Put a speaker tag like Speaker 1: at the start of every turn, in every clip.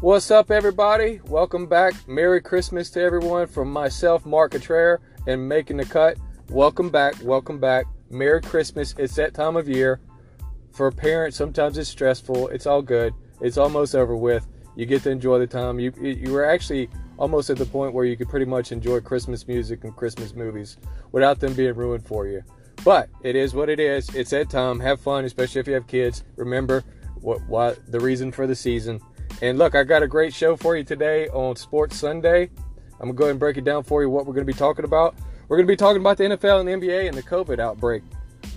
Speaker 1: What's up, everybody? Welcome back. Merry Christmas to everyone from myself, Mark Contreras, and Making the Cut. Welcome back. Welcome back. Merry Christmas. It's that time of year. For parents, sometimes it's stressful. It's all good. It's almost over with. You get to enjoy the time. You you were actually almost at the point where you could pretty much enjoy Christmas music and Christmas movies without them being ruined for you. But it is what it is. It's that time. Have fun, especially if you have kids. Remember what what the reason for the season. And look, I got a great show for you today on Sports Sunday. I'm gonna go ahead and break it down for you what we're gonna be talking about. We're gonna be talking about the NFL and the NBA and the COVID outbreak.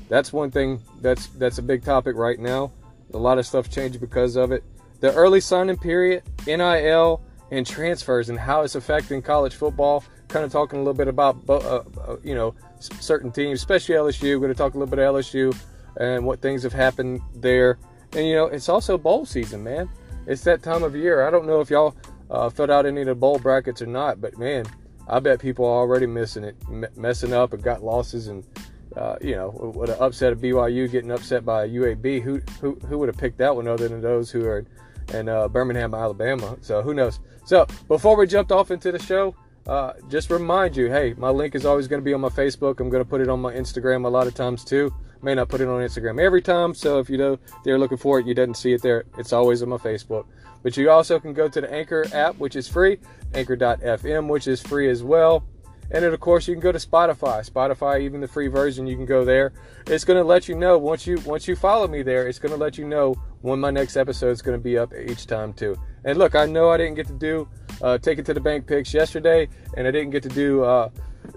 Speaker 1: That's one thing that's that's a big topic right now. A lot of stuff changed because of it. The early signing period, NIL, and transfers and how it's affecting college football. Kind of talking a little bit about uh, uh, you know certain teams, especially LSU. We're going to talk a little bit of LSU and what things have happened there. And you know, it's also bowl season, man. It's that time of year. I don't know if y'all uh, filled out any of the bowl brackets or not, but man, I bet people are already missing it, m- messing up and got losses and. Uh, you know, with an upset of BYU getting upset by UAB, who who who would have picked that one other than those who are in uh, Birmingham, Alabama? So who knows? So before we jumped off into the show, uh, just remind you, hey, my link is always going to be on my Facebook. I'm going to put it on my Instagram a lot of times too. May not put it on Instagram every time, so if you know they're looking for it, you didn't see it there. It's always on my Facebook. But you also can go to the Anchor app, which is free, Anchor.fm, which is free as well. And then, of course, you can go to Spotify. Spotify, even the free version, you can go there. It's going to let you know once you once you follow me there. It's going to let you know when my next episode is going to be up each time too. And look, I know I didn't get to do uh, take it to the bank picks yesterday, and I didn't get to do uh,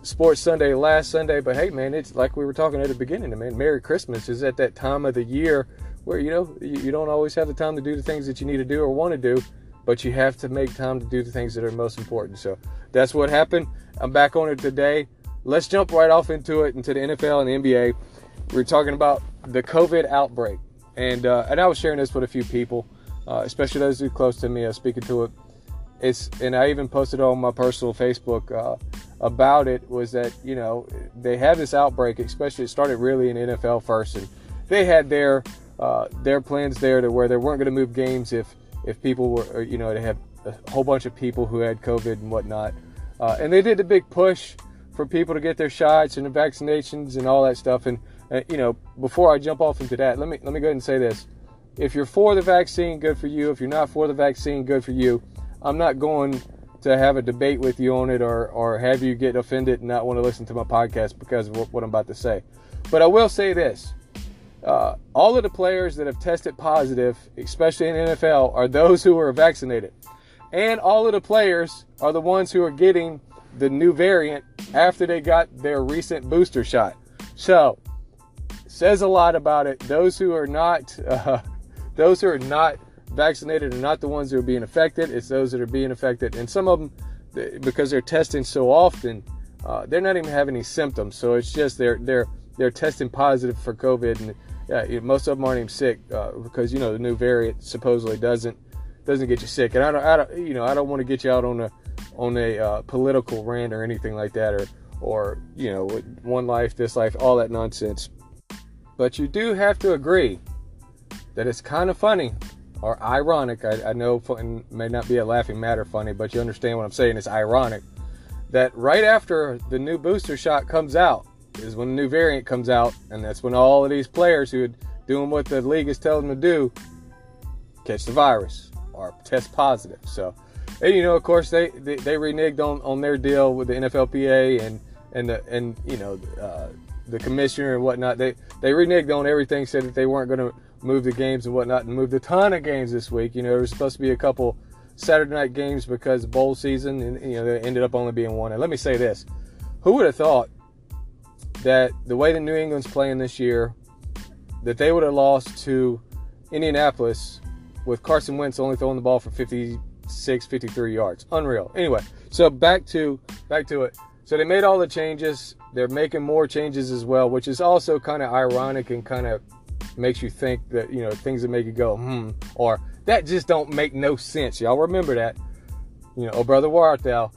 Speaker 1: Sports Sunday last Sunday. But hey, man, it's like we were talking at the beginning. Man, Merry Christmas is at that time of the year where you know you don't always have the time to do the things that you need to do or want to do, but you have to make time to do the things that are most important. So that's what happened. I'm back on it today. Let's jump right off into it, into the NFL and the NBA. We're talking about the COVID outbreak, and uh, and I was sharing this with a few people, uh, especially those who are close to me. I speaking to it. It's and I even posted on my personal Facebook uh, about it. Was that you know they had this outbreak, especially it started really in NFL first, and they had their uh, their plans there to where they weren't going to move games if if people were you know they had a whole bunch of people who had COVID and whatnot. Uh, and they did a big push for people to get their shots and the vaccinations and all that stuff. And uh, you know, before I jump off into that, let me let me go ahead and say this: if you're for the vaccine, good for you. If you're not for the vaccine, good for you. I'm not going to have a debate with you on it or or have you get offended and not want to listen to my podcast because of what I'm about to say. But I will say this. Uh, all of the players that have tested positive, especially in NFL, are those who are vaccinated and all of the players are the ones who are getting the new variant after they got their recent booster shot. So, says a lot about it. Those who are not, uh, those who are not vaccinated are not the ones who are being affected. It's those that are being affected, and some of them, because they're testing so often, uh, they're not even having any symptoms. So it's just they're they're they're testing positive for COVID, and most of them aren't even sick uh, because you know the new variant supposedly doesn't doesn't get you sick. And I don't, I don't you know, I don't want to get you out on a on a uh, political rant or anything like that, or or you know, one life, this life, all that nonsense. But you do have to agree that it's kind of funny or ironic. I, I know it may not be a laughing matter funny, but you understand what I'm saying. It's ironic that right after the new booster shot comes out is when the new variant comes out, and that's when all of these players who are doing what the league is telling them to do catch the virus or test positive. So, and you know, of course, they they, they reneged on, on their deal with the NFLPA and and the and you know uh, the commissioner and whatnot. They they reneged on everything, said that they weren't going to move the games and whatnot, and moved a ton of games this week. You know, there was supposed to be a couple Saturday night games because bowl season, and you know, they ended up only being one. And let me say this: who would have thought that the way that New England's playing this year, that they would have lost to Indianapolis with Carson Wentz only throwing the ball for 56, 53 yards. Unreal. Anyway, so back to back to it. So they made all the changes. They're making more changes as well, which is also kind of ironic and kind of makes you think that you know things that make you go hmm or that just don't make no sense. Y'all remember that? You know, oh brother, where art thou?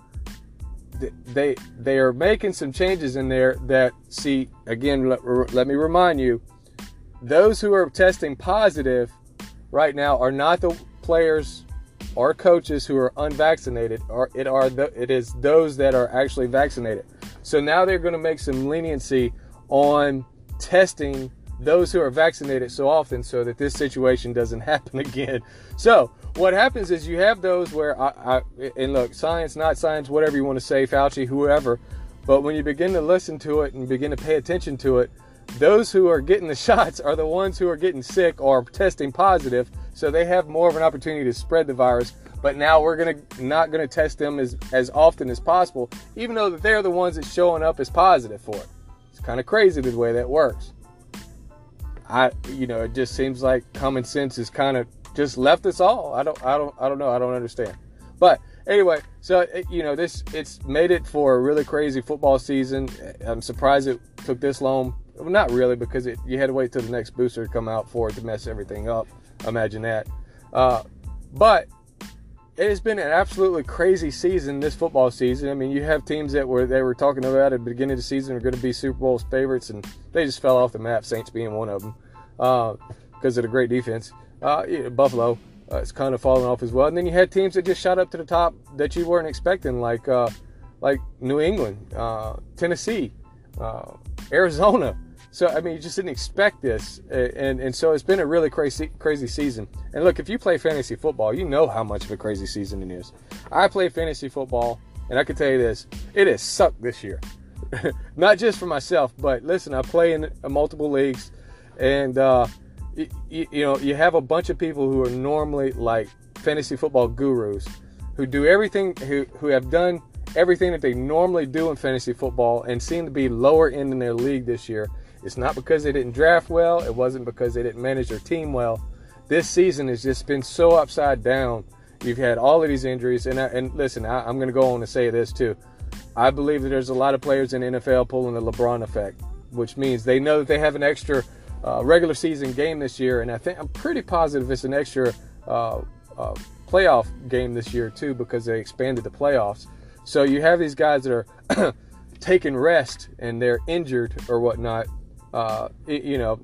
Speaker 1: They they are making some changes in there that see again. Let, let me remind you, those who are testing positive right now are not the players or coaches who are unvaccinated, or it are the, it is those that are actually vaccinated. So now they're going to make some leniency on testing those who are vaccinated so often so that this situation doesn't happen again. So what happens is you have those where I, I and look, science, not science, whatever you want to say, Fauci, whoever, but when you begin to listen to it and begin to pay attention to it, those who are getting the shots are the ones who are getting sick or testing positive, so they have more of an opportunity to spread the virus. But now we're gonna not gonna test them as as often as possible, even though they're the ones that's showing up as positive for it. It's kind of crazy the way that works. I, you know, it just seems like common sense is kind of just left us all. I don't, I don't, I don't know. I don't understand. But anyway, so you know, this it's made it for a really crazy football season. I'm surprised it took this long well, not really, because it, you had to wait till the next booster to come out for it to mess everything up. Imagine that. Uh, but it has been an absolutely crazy season this football season. I mean, you have teams that were they were talking about at the beginning of the season are going to be Super Bowl favorites, and they just fell off the map. Saints being one of them uh, because of the great defense. Uh, yeah, Buffalo uh, it's kind of falling off as well, and then you had teams that just shot up to the top that you weren't expecting, like uh, like New England, uh, Tennessee, uh, Arizona. So I mean, you just didn't expect this, and and so it's been a really crazy crazy season. And look, if you play fantasy football, you know how much of a crazy season it is. I play fantasy football, and I can tell you this: it has sucked this year. Not just for myself, but listen, I play in multiple leagues, and uh, you, you know you have a bunch of people who are normally like fantasy football gurus, who do everything, who who have done everything that they normally do in fantasy football, and seem to be lower end in their league this year it's not because they didn't draft well, it wasn't because they didn't manage their team well. This season has just been so upside down. You've had all of these injuries, and I, and listen, I, am going to go on to say this too. I believe that there's a lot of players in NFL pulling the LeBron effect, which means they know that they have an extra uh, regular season game this year, and I think I'm pretty positive it's an extra uh, uh, playoff game this year too because they expanded the playoffs. So you have these guys that are taking rest and they're injured or whatnot, uh, you know,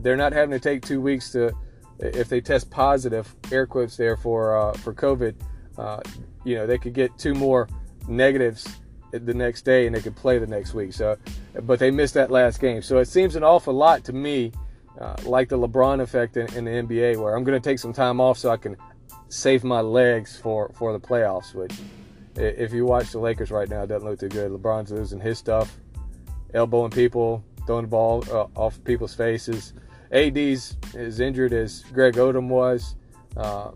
Speaker 1: they're not having to take two weeks to, if they test positive, air quotes there for uh, for COVID, uh, you know, they could get two more negatives the next day and they could play the next week. So, but they missed that last game. So it seems an awful lot to me, uh, like the LeBron effect in, in the NBA, where I'm going to take some time off so I can save my legs for for the playoffs. Which, if you watch the Lakers right now, it doesn't look too good. LeBron's losing his stuff, elbowing people, throwing the ball uh, off people's faces. AD's as injured as Greg Oden was. Uh,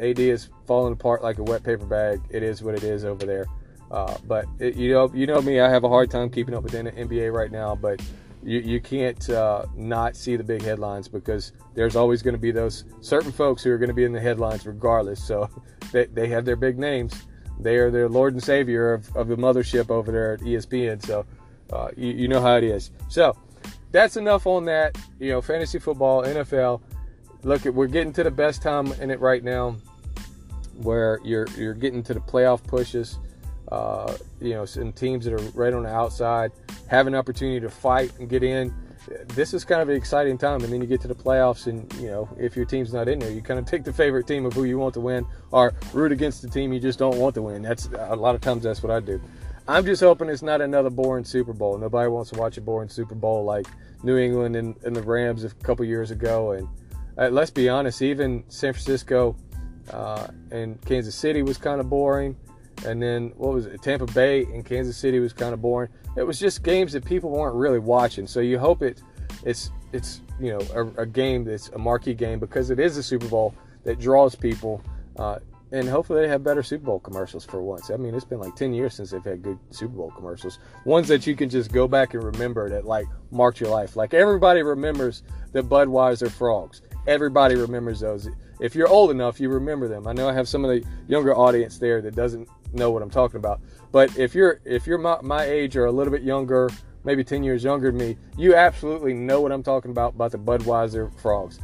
Speaker 1: AD is falling apart like a wet paper bag. It is what it is over there. Uh, but it, you know, you know me. I have a hard time keeping up with the NBA right now. But you, you can't uh, not see the big headlines because there's always going to be those certain folks who are going to be in the headlines regardless. So they, they have their big names. They are their Lord and Savior of, of the mothership over there at ESPN. So uh, you, you know how it is. So that's enough on that. You know, fantasy football, NFL. Look, we're getting to the best time in it right now, where you're you're getting to the playoff pushes. Uh, you know, some teams that are right on the outside have an opportunity to fight and get in. This is kind of an exciting time, and then you get to the playoffs, and you know, if your team's not in there, you kind of take the favorite team of who you want to win, or root against the team you just don't want to win. That's a lot of times that's what I do. I'm just hoping it's not another boring Super Bowl. Nobody wants to watch a boring Super Bowl like New England and, and the Rams a couple years ago. And uh, let's be honest, even San Francisco uh, and Kansas City was kind of boring. And then what was it? Tampa Bay and Kansas City was kind of boring. It was just games that people weren't really watching. So you hope it it's it's you know a, a game that's a marquee game because it is a Super Bowl that draws people. Uh, and hopefully they have better Super Bowl commercials for once. I mean, it's been like 10 years since they've had good Super Bowl commercials. Ones that you can just go back and remember that like marked your life. Like everybody remembers the Budweiser frogs. Everybody remembers those. If you're old enough, you remember them. I know I have some of the younger audience there that doesn't know what I'm talking about. But if you're if you're my, my age or a little bit younger, maybe 10 years younger than me, you absolutely know what I'm talking about about the Budweiser frogs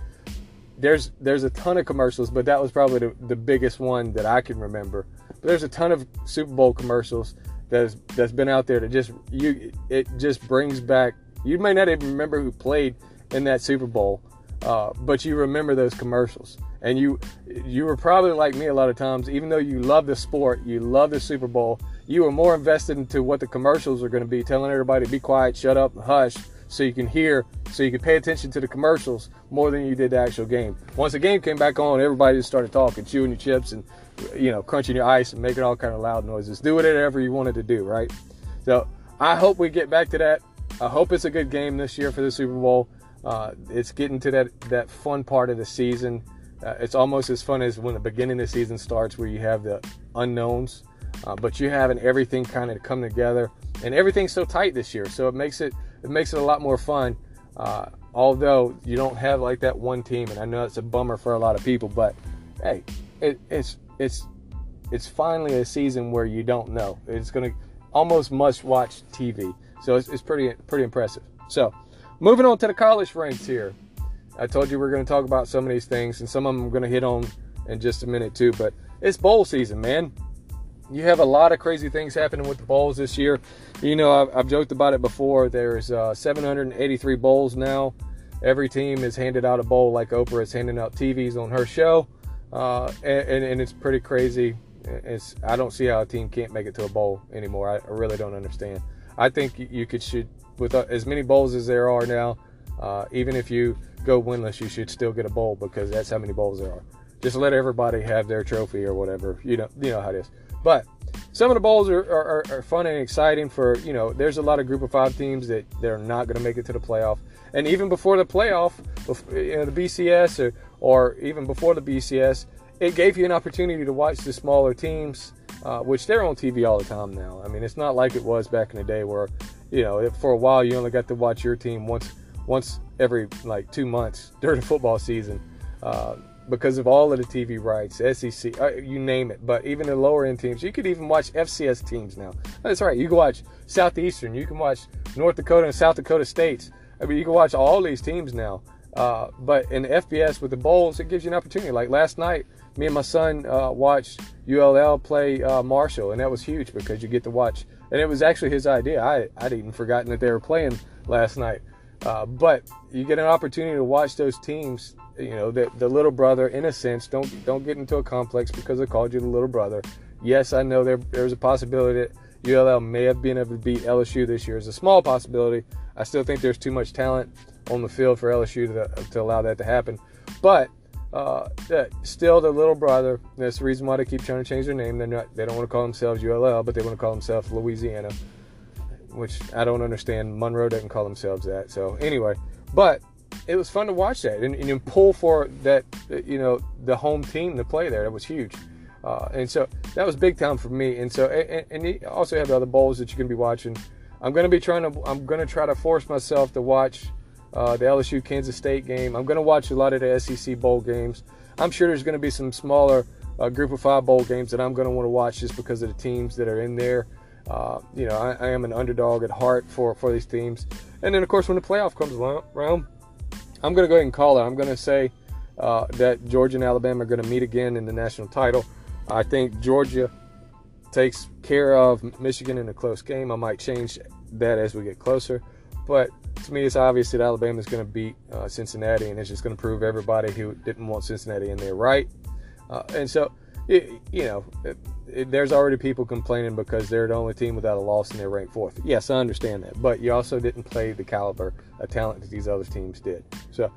Speaker 1: there's there's a ton of commercials, but that was probably the, the biggest one that I can remember. But there's a ton of Super Bowl commercials that's that's been out there that just you it just brings back. You may not even remember who played in that Super Bowl, uh, but you remember those commercials. and you you were probably like me a lot of times. Even though you love the sport, you love the Super Bowl, you were more invested into what the commercials are going to be, telling everybody be quiet, shut up, hush, so you can hear, so you can pay attention to the commercials more than you did the actual game. Once the game came back on, everybody just started talking, chewing your chips, and you know, crunching your ice and making all kind of loud noises. Do whatever you wanted to do, right? So I hope we get back to that. I hope it's a good game this year for the Super Bowl. Uh, it's getting to that that fun part of the season. Uh, it's almost as fun as when the beginning of the season starts, where you have the unknowns, uh, but you having everything kind of come together, and everything's so tight this year, so it makes it it makes it a lot more fun. Uh, although you don't have like that one team, and I know it's a bummer for a lot of people, but hey, it, it's it's it's finally a season where you don't know. It's to almost must watch TV. So it's, it's pretty pretty impressive. So moving on to the college ranks here. I told you we are going to talk about some of these things, and some of them I'm going to hit on in just a minute too. But it's bowl season, man. You have a lot of crazy things happening with the bowls this year. You know, I've, I've joked about it before. There's uh, 783 bowls now. Every team is handed out a bowl like Oprah is handing out TVs on her show uh, and, and, it's pretty crazy. It's I don't see how a team can't make it to a bowl anymore. I, really don't understand. I think you could should with uh, as many bowls as there are now. Uh, even if you go winless, you should still get a bowl because that's how many bowls there are. Just let everybody have their trophy or whatever. You know, you know how it is. But some of the bowls are, are, are, fun and exciting for you know. There's a lot of group of five teams that they're not going to make it to the playoff, and even before the playoff, you know, the BCS or or even before the BCS, it gave you an opportunity to watch the smaller teams, uh, which they're on TV all the time now. I mean, it's not like it was back in the day where, you know, for a while you only got to watch your team once once every like two months during the football season. Uh, because of all of the TV rights, SEC, uh, you name it. But even the lower end teams, you could even watch FCS teams now. That's right. You can watch Southeastern, you can watch North Dakota and South Dakota states. I mean, you can watch all these teams now. Uh, but in FBS with the bowls, it gives you an opportunity. Like last night, me and my son uh, watched ULL play uh, Marshall, and that was huge because you get to watch. And it was actually his idea. I I'd even forgotten that they were playing last night. Uh, but you get an opportunity to watch those teams. You know, the, the little brother, in a sense, don't don't get into a complex because they called you the little brother. Yes, I know there there's a possibility that ULL may have been able to beat LSU this year. It's a small possibility. I still think there's too much talent on the field for LSU to, to allow that to happen. But uh, still, the little brother. That's the reason why they keep trying to change their name. They're not. They don't want to call themselves ULL, but they want to call themselves Louisiana, which I don't understand. Monroe doesn't call themselves that. So anyway, but it was fun to watch that and, and pull for that. You know, the home team to play there. That was huge. Uh, and so that was big time for me. And so, and, and you also have the other bowls that you can be watching. I'm going to be trying to. I'm going to try to force myself to watch uh, the LSU Kansas State game. I'm going to watch a lot of the SEC bowl games. I'm sure there's going to be some smaller uh, group of five bowl games that I'm going to want to watch just because of the teams that are in there. Uh, you know, I, I, am an underdog at heart for, for these teams. And then, of course, when the playoff comes around, I'm going to go ahead and call it. I'm going to say uh, that Georgia and Alabama are going to meet again in the national title. I think Georgia takes care of Michigan in a close game. I might change that as we get closer. But to me, it's obvious that Alabama is going to beat uh, Cincinnati, and it's just going to prove everybody who didn't want Cincinnati in there right. Uh, and so, it, you know, it, there's already people complaining because they're the only team without a loss and they're ranked fourth. Yes, I understand that, but you also didn't play the caliber of talent that these other teams did. So,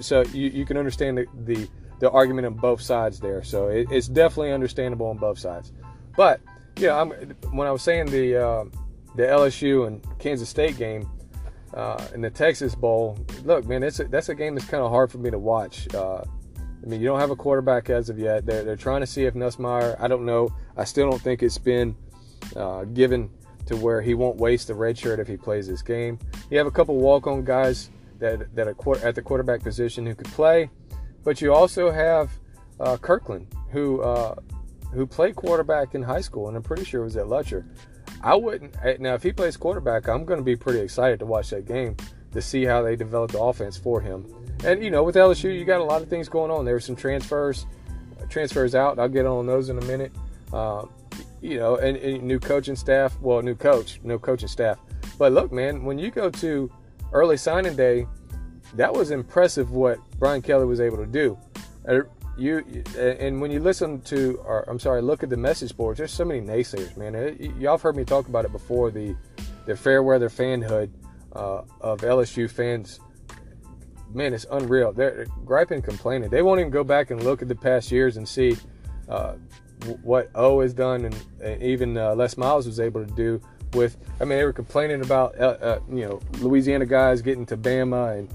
Speaker 1: so you, you can understand the, the, the argument on both sides there. So it's definitely understandable on both sides. But yeah, when I was saying the uh, the LSU and Kansas State game uh, in the Texas Bowl. Look, man, it's a, that's a game that's kind of hard for me to watch. Uh, I mean, you don't have a quarterback as of yet. They're, they're trying to see if Nussmeier, I don't know. I still don't think it's been uh, given to where he won't waste the red shirt if he plays this game. You have a couple walk on guys that, that are at the quarterback position who could play, but you also have uh, Kirkland, who, uh, who played quarterback in high school, and I'm pretty sure it was at Lutcher. I wouldn't. Now, if he plays quarterback, I'm going to be pretty excited to watch that game to see how they develop the offense for him. And you know, with LSU, you got a lot of things going on. There were some transfers, uh, transfers out. I'll get on those in a minute. Uh, you know, and, and, new coaching staff. Well, new coach, no coaching staff. But look, man, when you go to early signing day, that was impressive what Brian Kelly was able to do. Uh, you uh, and when you listen to, or I'm sorry, look at the message boards. There's so many naysayers, man. Y'all have heard me talk about it before. The the fair weather fanhood uh, of LSU fans, man, it's unreal. They're griping, complaining. They won't even go back and look at the past years and see uh, what O has done, and, and even uh, Les Miles was able to do. With, I mean, they were complaining about uh, uh, you know Louisiana guys getting to Bama and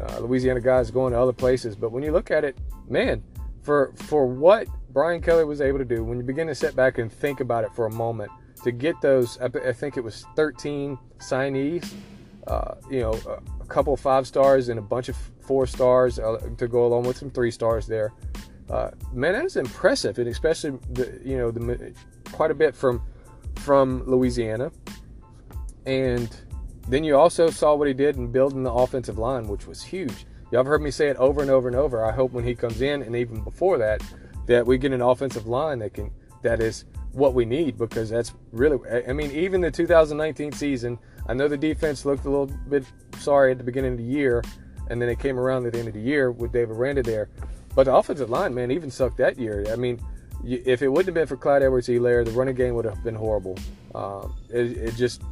Speaker 1: uh, Louisiana guys going to other places. But when you look at it, man, for for what Brian Kelly was able to do, when you begin to sit back and think about it for a moment, to get those, I, I think it was 13 signees, uh, you know, a couple five stars and a bunch of four stars uh, to go along with some three stars there. Uh, man, that is impressive, and especially the, you know the quite a bit from from Louisiana, and then you also saw what he did in building the offensive line, which was huge. Y'all have heard me say it over and over and over. I hope when he comes in, and even before that, that we get an offensive line that can that is what we need because that's really. I mean, even the 2019 season, I know the defense looked a little bit sorry at the beginning of the year, and then it came around at the end of the year with Dave Aranda there. But the offensive line, man, even sucked that year. I mean, if it wouldn't have been for Clyde Edwards-Helaire, the running game would have been horrible. Um, it, it just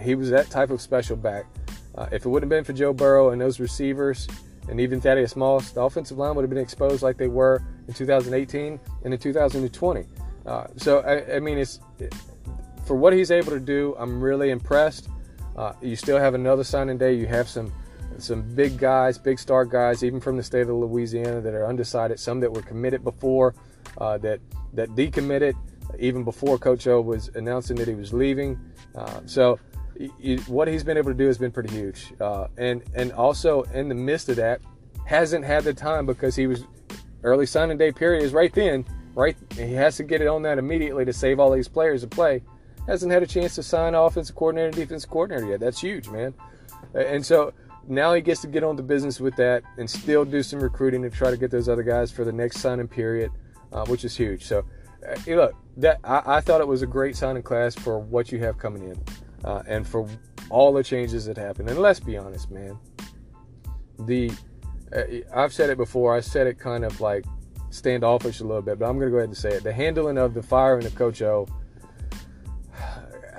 Speaker 1: he was that type of special back. Uh, if it wouldn't have been for Joe Burrow and those receivers, and even Thaddeus Moss, the offensive line would have been exposed like they were in 2018 and in 2020. Uh, so I, I, mean, it's for what he's able to do. I'm really impressed. Uh, you still have another signing day. You have some some big guys, big star guys, even from the state of Louisiana that are undecided. Some that were committed before, uh, that that decommitted even before Coach O was announcing that he was leaving. Uh, so what he's been able to do has been pretty huge. Uh, and and also in the midst of that, hasn't had the time because he was early signing day period is right then. Right, he has to get it on that immediately to save all these players to play. Hasn't had a chance to sign offensive coordinator, defensive coordinator yet. That's huge, man. And so now he gets to get on the business with that and still do some recruiting to try to get those other guys for the next signing period, uh, which is huge. So, uh, look, that I, I, thought it was a great signing class for what you have coming in uh, and for all the changes that happened. And let's be honest, man. The uh, I've said it before. I said it kind of like standoffish a little bit, but I'm going to go ahead and say it. The handling of the firing of Coach O.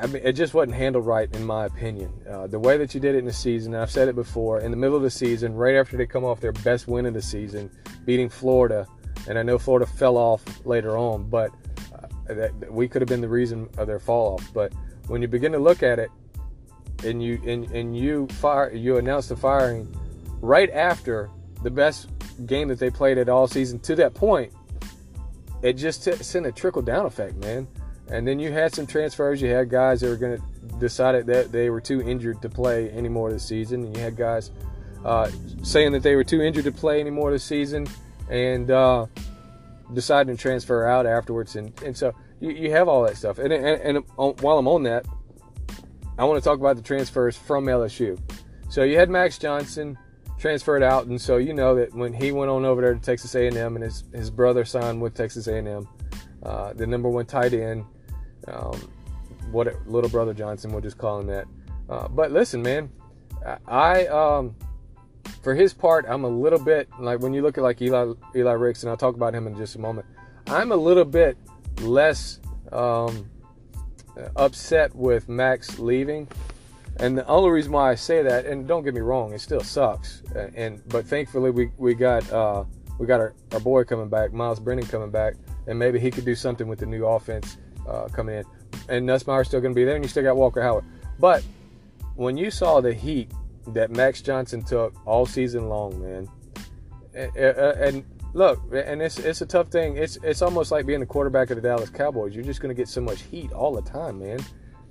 Speaker 1: I mean, it just wasn't handled right, in my opinion. Uh, the way that you did it in the season, I've said it before, in the middle of the season, right after they come off their best win of the season, beating Florida, and I know Florida fell off later on, but uh, that, we could have been the reason of their fall off. But when you begin to look at it and you and, and you fire you announce the firing right after the best game that they played at all season to that point it just t- sent a trickle down effect man and then you had some transfers you had guys that were going to decided that they were too injured to play anymore this season and you had guys uh, saying that they were too injured to play anymore this season and uh, deciding to transfer out afterwards and, and so you, you have all that stuff. And, and, and while I'm on that, I want to talk about the transfers from LSU. So you had Max Johnson transferred out, and so you know that when he went on over there to Texas A&M, and his his brother signed with Texas A&M, uh, the number one tight end, um, what little brother Johnson, we'll just call him that. Uh, but listen, man, I um, for his part, I'm a little bit like when you look at like Eli Eli Ricks, and I'll talk about him in just a moment. I'm a little bit less um, upset with Max leaving. And the only reason why I say that, and don't get me wrong, it still sucks. And but thankfully we we got uh, we got our, our boy coming back, Miles Brennan coming back, and maybe he could do something with the new offense uh, coming in. And Nussmeier's still going to be there, and you still got Walker Howard. But when you saw the heat that Max Johnson took all season long, man, and, look, and it's it's a tough thing. It's it's almost like being the quarterback of the Dallas Cowboys. You're just going to get so much heat all the time, man.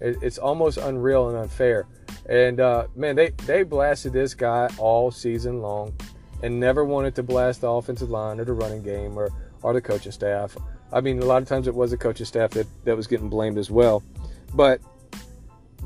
Speaker 1: It, it's almost unreal and unfair. And uh, man, they they blasted this guy all season long, and never wanted to blast the offensive line or the running game or or the coaching staff. I mean, a lot of times it was the coaching staff that that was getting blamed as well, but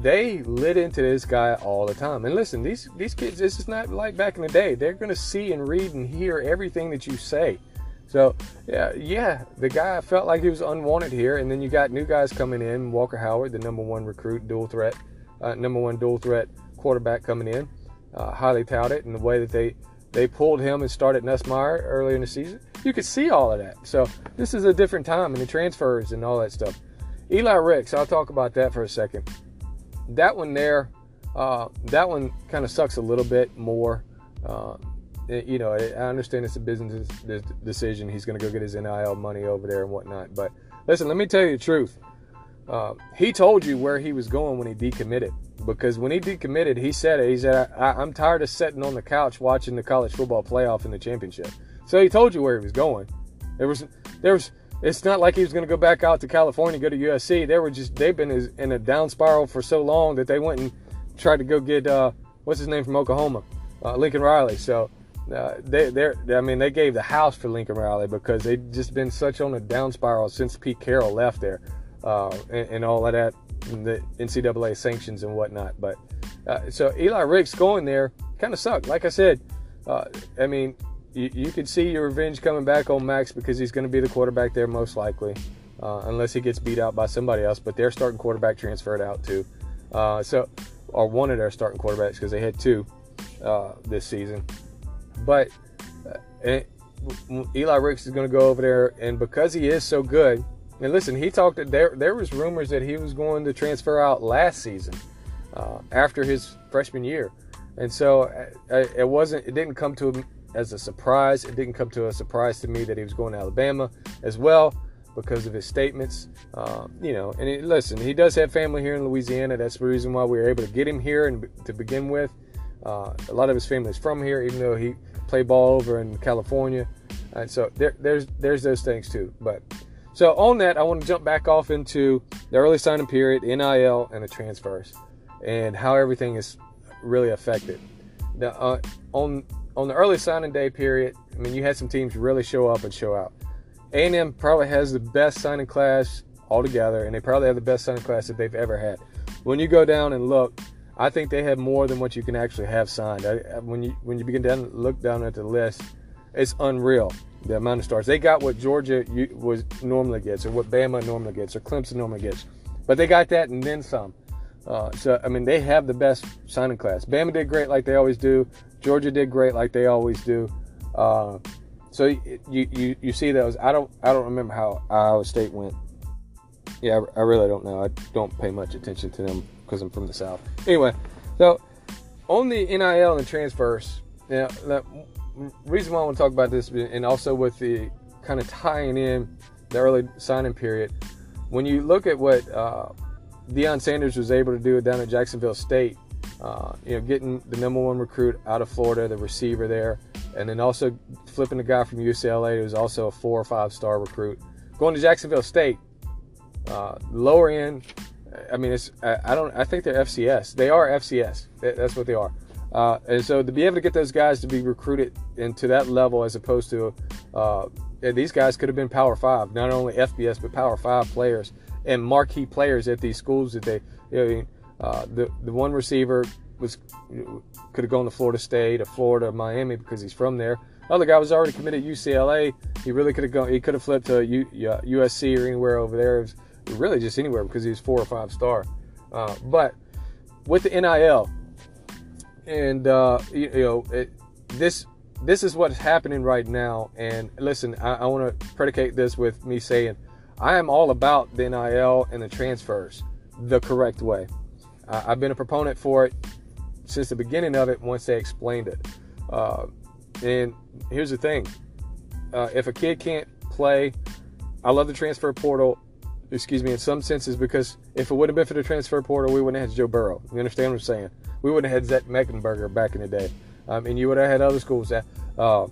Speaker 1: they lit into this guy all the time. And listen, these these kids, this is not like back in the day. They're going to see and read and hear everything that you say. So yeah, yeah, the guy felt like he was unwanted here, and then you got new guys coming in. Walker Howard, the number one recruit, dual threat, uh, number one dual threat quarterback coming in, uh, highly touted, and the way that they they pulled him and started Nussmeier earlier in the season. You could see all of that. So this is a different time and the transfers and all that stuff. Eli Ricks, I'll talk about that for a second. That one there, uh, that one kind of sucks a little bit more. Uh, you know, I understand it's a business decision. He's going to go get his NIL money over there and whatnot. But listen, let me tell you the truth. Uh, he told you where he was going when he decommitted. Because when he decommitted, he said it. He said, I, am tired of sitting on the couch watching the college football playoff and the championship." So he told you where he was going. There was, there was. It's not like he was going to go back out to California, go to USC. They were just they've been in a down spiral for so long that they went and tried to go get uh, what's his name from Oklahoma, uh, Lincoln Riley. So uh, they they I mean they gave the house for Lincoln Riley because they've just been such on a down spiral since Pete Carroll left there, uh, and, and, all of that, the NCAA sanctions and whatnot. But uh, so Eli Ricks going there kind of sucked. Like I said, uh, I mean you, you could see your revenge coming back on Max because he's going to be the quarterback there most likely, uh, unless he gets beat out by somebody else. But their starting quarterback transferred out too, so or one of their starting quarterbacks because they had two this season. But uh, Eli Ricks is going to go over there, and because he is so good, and listen, he talked there there was rumors that he was going to transfer out last season uh, after his freshman year, and so uh, it wasn't. It didn't come to him as a surprise. It didn't come to a surprise to me that he was going to Alabama as well because of his statements. Uh, you know, and it, listen, he does have family here in Louisiana. That's the reason why we were able to get him here and to begin with. Uh, a lot of his family is from here, even though he played ball over in California. And so there, there's there's those things too. But so on that, I want to jump back off into the early signing period, NIL, and the transfers, and how everything is really affected. Now, uh, on on the early signing day period, I mean, you had some teams really show up and show out. A&M probably has the best signing class altogether, and they probably have the best signing class that they've ever had. When you go down and look, I think they have more than what you can actually have signed. I, when you when you begin to look down at the list, it's unreal the amount of stars they got. What Georgia was normally gets, or what Bama normally gets, or Clemson normally gets, but they got that and then some. Uh, so I mean, they have the best signing class. Bama did great like they always do. Georgia did great like they always do. Uh, so you, you you see those. I don't I don't remember how Iowa State went. Yeah, I, really don't know. I don't pay much attention to them because I'm from the South. Anyway, so on the NIL and transfers, now reason why I want to talk about this, and also with the kind of tying in the early signing period, when you look at what uh, Deion Sanders was able to do down at Jacksonville State, uh, you know, getting the number one recruit out of Florida, the receiver there, and then also flipping the guy from UCLA who was also a four or five star recruit, going to Jacksonville State, uh, lower end I mean, it's I, don't I think they're FCS. They are FCS. That's what they are. Uh, and so to be able to get those guys to be recruited into that level, as opposed to uh, these guys could have been Power Five, not only FBS but Power Five players and marquee players at these schools that they. You know, uh, the the one receiver was could have gone to Florida State or Florida or Miami because he's from there. The other guy was already committed UCLA. He really could have gone. He could have flipped to USC or anywhere over there really just anywhere because he was four or five star. Uh, but with the NIL, and uh, you, you, know, it, this this is what's happening right now. And listen, I, I want to predicate this with me saying, I am all about the NIL and the transfers the correct way. Uh, I've been a proponent for it since the beginning of it. Once they explained it, uh, and here's the thing: uh, if a kid can't play, I love the transfer portal excuse me, in some senses, because if it wouldn't have been for the transfer portal, we wouldn't have had Joe Burrow. You understand what I'm saying? We wouldn't have had Zach Mettenberger back in the day. Um, and you would have had other schools that uh,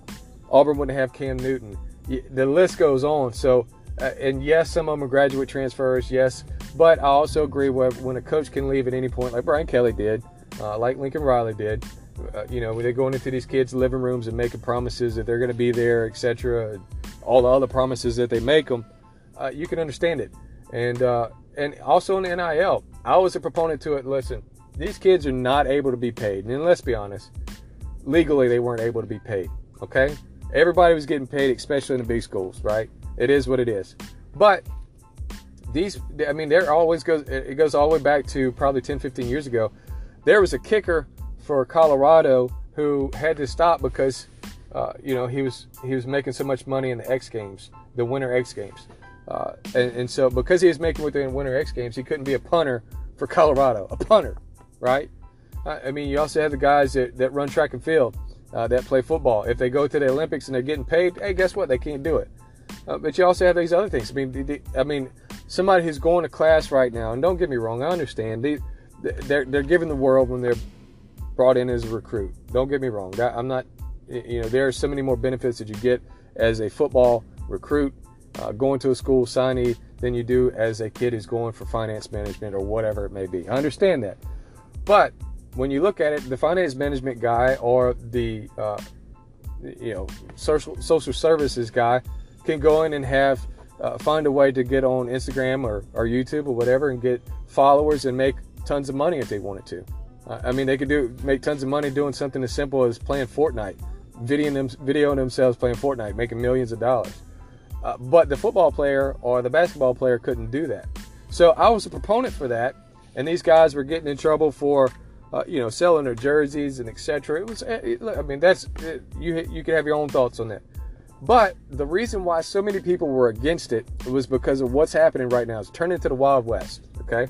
Speaker 1: Auburn wouldn't have Cam Newton. The list goes on. So, uh, and yes, some of them are graduate transfers, yes. But I also agree with when a coach can leave at any point, like Brian Kelly did, uh, like Lincoln Riley did. Uh, you know, they're going into these kids' living rooms and making promises that they're going to be there, etc. All the other promises that they make them, uh, you can understand it and uh, and also in the NIL, I was a proponent to it. Listen, these kids are not able to be paid, and let's be honest, legally they weren't able to be paid. Okay, everybody was getting paid, especially in the big schools, right? It is what it is. But these, I mean, there always goes. It goes all the way back to probably 10, 15 years ago. There was a kicker for Colorado who had to stop because uh, you know he was he was making so much money in the X Games, the Winter X Games, uh, and, and so because he was making within Winter X Games, he couldn't be a punter for Colorado, a punter, right? I mean, you also have the guys that, that run track and field, uh, that play football. If they go to the Olympics and they're getting paid, hey, guess what? They can't do it. Uh, but you also have these other things. I mean, the, the, I mean, somebody who's going to class right now, and don't get me wrong, I understand. They, they're they're giving the world when they're brought in as a recruit. Don't get me wrong. I'm not. You know, there are so many more benefits that you get as a football recruit uh, going to a school signee than you do as a kid who's going for finance management or whatever it may be. I understand that, but when you look at it, the finance management guy or the uh, you know social social services guy can go in and have uh, find a way to get on Instagram or, or YouTube or whatever and get followers and make tons of money if they wanted to. I mean, they could do make tons of money doing something as simple as playing Fortnite, videoing, them, videoing themselves playing Fortnite, making millions of dollars. Uh, but the football player or the basketball player couldn't do that. So I was a proponent for that, and these guys were getting in trouble for, uh, you know, selling their jerseys and etc. It was, eh, it, I mean, that's it, you. You can have your own thoughts on that. But the reason why so many people were against it was because of what's happening right now. It's turned into the Wild West. Okay,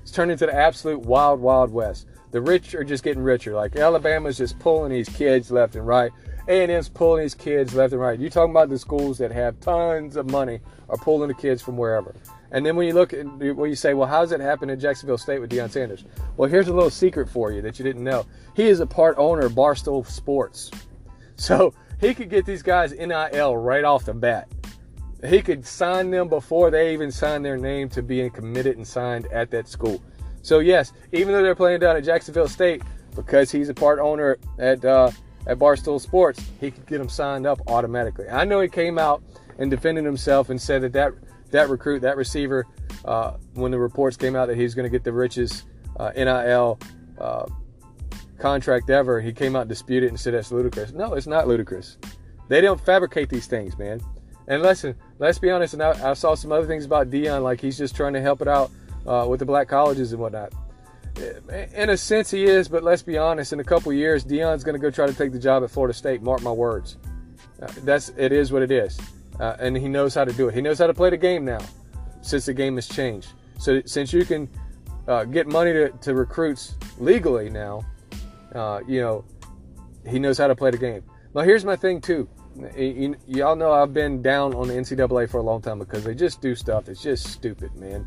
Speaker 1: it's turned into the absolute wild, wild west. The rich are just getting richer. Like Alabama's just pulling these kids left and right. A&M's pulling these kids left and right. You're talking about the schools that have tons of money are pulling the kids from wherever. And then when you look at when you say, well, how does it happen in Jacksonville State with Deion Sanders? Well, here's a little secret for you that you didn't know. He is a part owner of Barstool Sports. So he could get these guys NIL right off the bat. He could sign them before they even sign their name to being committed and signed at that school. So yes, even though they're playing down at Jacksonville State, because he's a part owner at uh, at Barstool Sports, he could get them signed up automatically. I know he came out and defended himself and said that that, that recruit, that receiver, uh, when the reports came out that he's going to get the richest uh, NIL uh, contract ever, he came out and disputed and said that's ludicrous. No, it's not ludicrous. They don't fabricate these things, man. And listen, let's be honest. And I, I saw some other things about Deion, like he's just trying to help it out uh, with the black colleges and whatnot. In a sense, he is, but let's be honest. In a couple years, Deion's going to go try to take the job at Florida State. Mark my words. Uh, that's it is what it is, uh, and he knows how to do it. He knows how to play the game now, since the game has changed. So since you can uh, get money to, to recruits legally now, uh, you know, he knows how to play the game. Now, here's my thing, too. Y- y'all know I've been down on the NCAA for a long time because they just do stuff that's just stupid, man.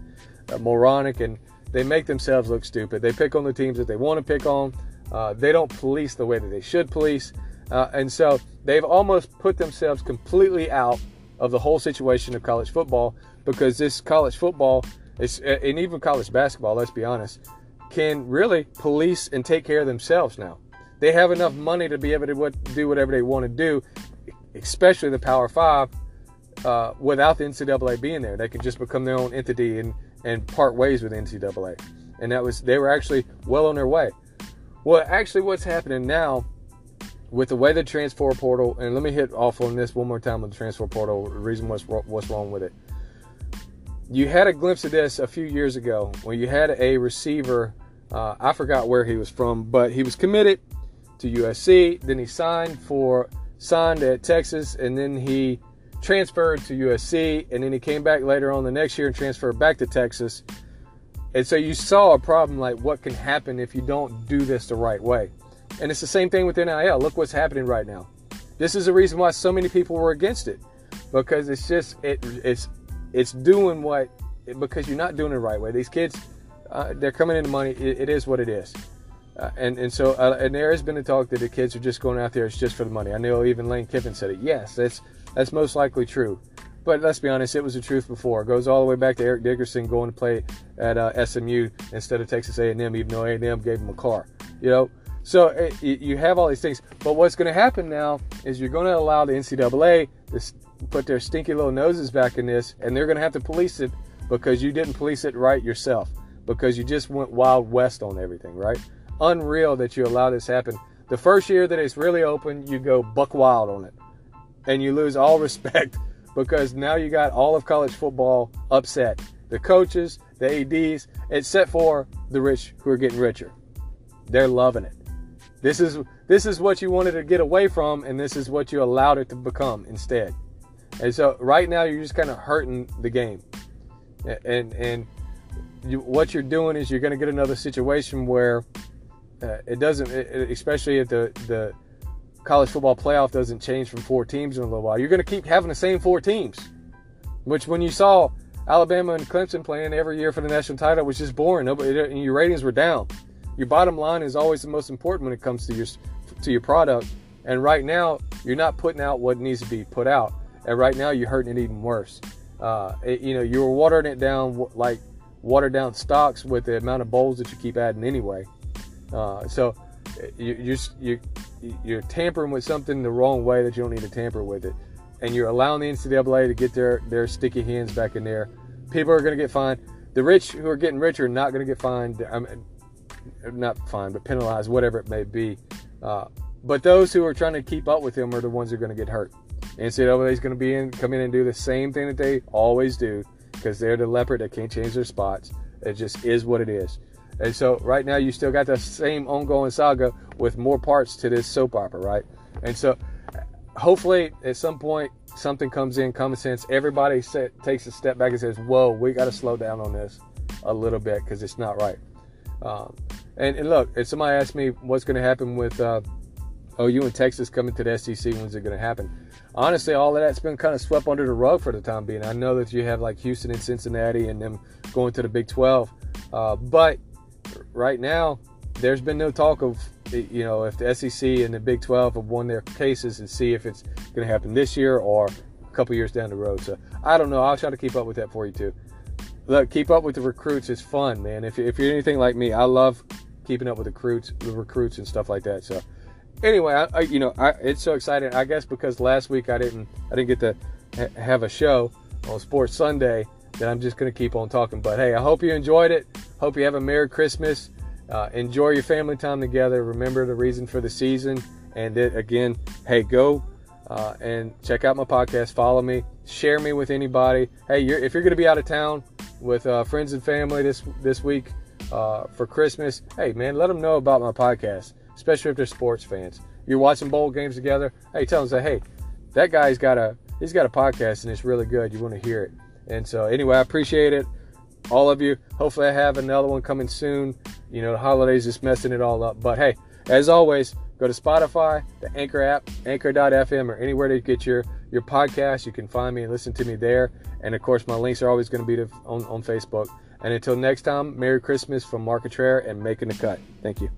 Speaker 1: Uh, moronic, and they make themselves look stupid. They pick on the teams that they want to pick on. Uh, they don't police the way that they should police. Uh, and so they've almost put themselves completely out of the whole situation of college football because this college football is, and even college basketball, let's be honest, can really police and take care of themselves now. They have enough money to be able to do whatever they want to do, especially the Power Five, uh, without the NCAA being there. They can just become their own entity and, and part ways with NCAA. And that was they were actually well on their way. Well, actually, what's happening now with the way the transfer portal, and let me hit off on this one more time with the transfer portal. The reason what's what's wrong with it. You had a glimpse of this a few years ago when you had a receiver uh, I forgot where he was from, but he was committed to USC. Then he signed for signed at Texas, and then he transferred to USC, and then he came back later on the next year and transferred back to Texas. And so you saw a problem like what can happen if you don't do this the right way. And it's the same thing with NIL. Look what's happening right now. This is the reason why so many people were against it because it's just it it's it's doing what because you're not doing it the right way. These kids uh, they're coming into money. It, it is what it is. Uh, and and so uh, and there has been a talk that the kids are just going out there. It's just for the money. I know even Lane Kiffin said it. Yes, that's that's most likely true. But let's be honest, it was the truth before. It goes all the way back to Eric Dickerson going to play at uh, SMU instead of Texas A&M, even though A&M gave him a car. You know, so eh, it, you have all these things. But what's going to happen now is you're going to allow the NCAA to put their stinky little noses back in this, and they're going to have to police it because you didn't police it right yourself because you just went wild west on everything, right? Unreal that you allow this happen. The first year that it's really open, you go buck wild on it. And you lose all respect because now you got all of college football upset. The coaches, the ADs, except for the rich who are getting richer. They're loving it. This is this is what you wanted to get away from, and this is what you allowed it to become instead. And so right now you're just kind of hurting the game, and and you, what you're doing is you're going to get another situation where uh, it doesn't, it, especially if the the college football playoff doesn't change from four teams in a little while. You're going to keep having the same four teams, which when you saw Alabama and Clemson playing every year for the national title was just boring. Nobody, your ratings were down. Your bottom line is always the most important when it comes to your to your product. And right now, you're not putting out what needs to be put out. And right now, you're hurting it even worse. Uh, it, you know, you were watering it down like watered down stocks with the amount of bowls that you keep adding anyway. Uh, so you, you you you're tampering with something the wrong way that you don't need to tamper with it, and you're allowing the NCAA to get their their sticky hands back in there. People are going to get fined. The rich who are getting richer are not going to get fined. I mean, not fined, but penalized, whatever it may be. Uh, but those who are trying to keep up with him are the ones who are going to get hurt. NCAA is going to be in, come in and do the same thing that they always do because they're the leopard that can't change their spots. It just is what it is. And so right now you still got the same ongoing saga with more parts to this soap opera, right? And so hopefully at some point something comes in, common sense. Everybody set, takes a step back and says, "Whoa, we got to slow down on this a little bit because it's not right." Um, and, and, look, if somebody asked me what's going to happen with uh, OU and Texas coming to the SEC, when's it going to happen? Honestly, all of that's been kind of swept under the rug for the time being. I know that you have like Houston and Cincinnati and them going to the Big 12, uh, but right now, there's been no talk of, you know, if the SEC and the Big 12 have won their cases and see if it's going to happen this year or a couple years down the road. So I don't know. I'll try to keep up with that for you too. Look, keep up with the recruits. It's fun, man. If, if you're anything like me, I love keeping up with the recruits, the recruits and stuff like that. So anyway, I, I you know, I, it's so exciting. I guess because last week I didn't, I didn't get to ha- have a show on Sports Sunday that I'm just going to keep on talking. But hey, I hope you enjoyed it. Hope you have a Merry Christmas. Uh, enjoy your family time together. Remember the reason for the season. And it, again, hey, go uh, and check out my podcast. Follow me. Share me with anybody. Hey, you're, if you're going to be out of town with uh, friends and family this this week uh, for Christmas, hey man, let them know about my podcast, especially if they're sports fans. You're watching bowl games together. Hey, tell them say, hey, that guy's got a he's got a podcast and it's really good. You want to hear it. And so, anyway, I appreciate it. All of you. Hopefully, I have another one coming soon. You know, the holidays just messing it all up. But hey, as always, go to Spotify, the Anchor app, anchor.fm, or anywhere to get your, your podcast. You can find me and listen to me there. And of course, my links are always going to be on, on Facebook. And until next time, Merry Christmas from Mark and Making the Cut. Thank you.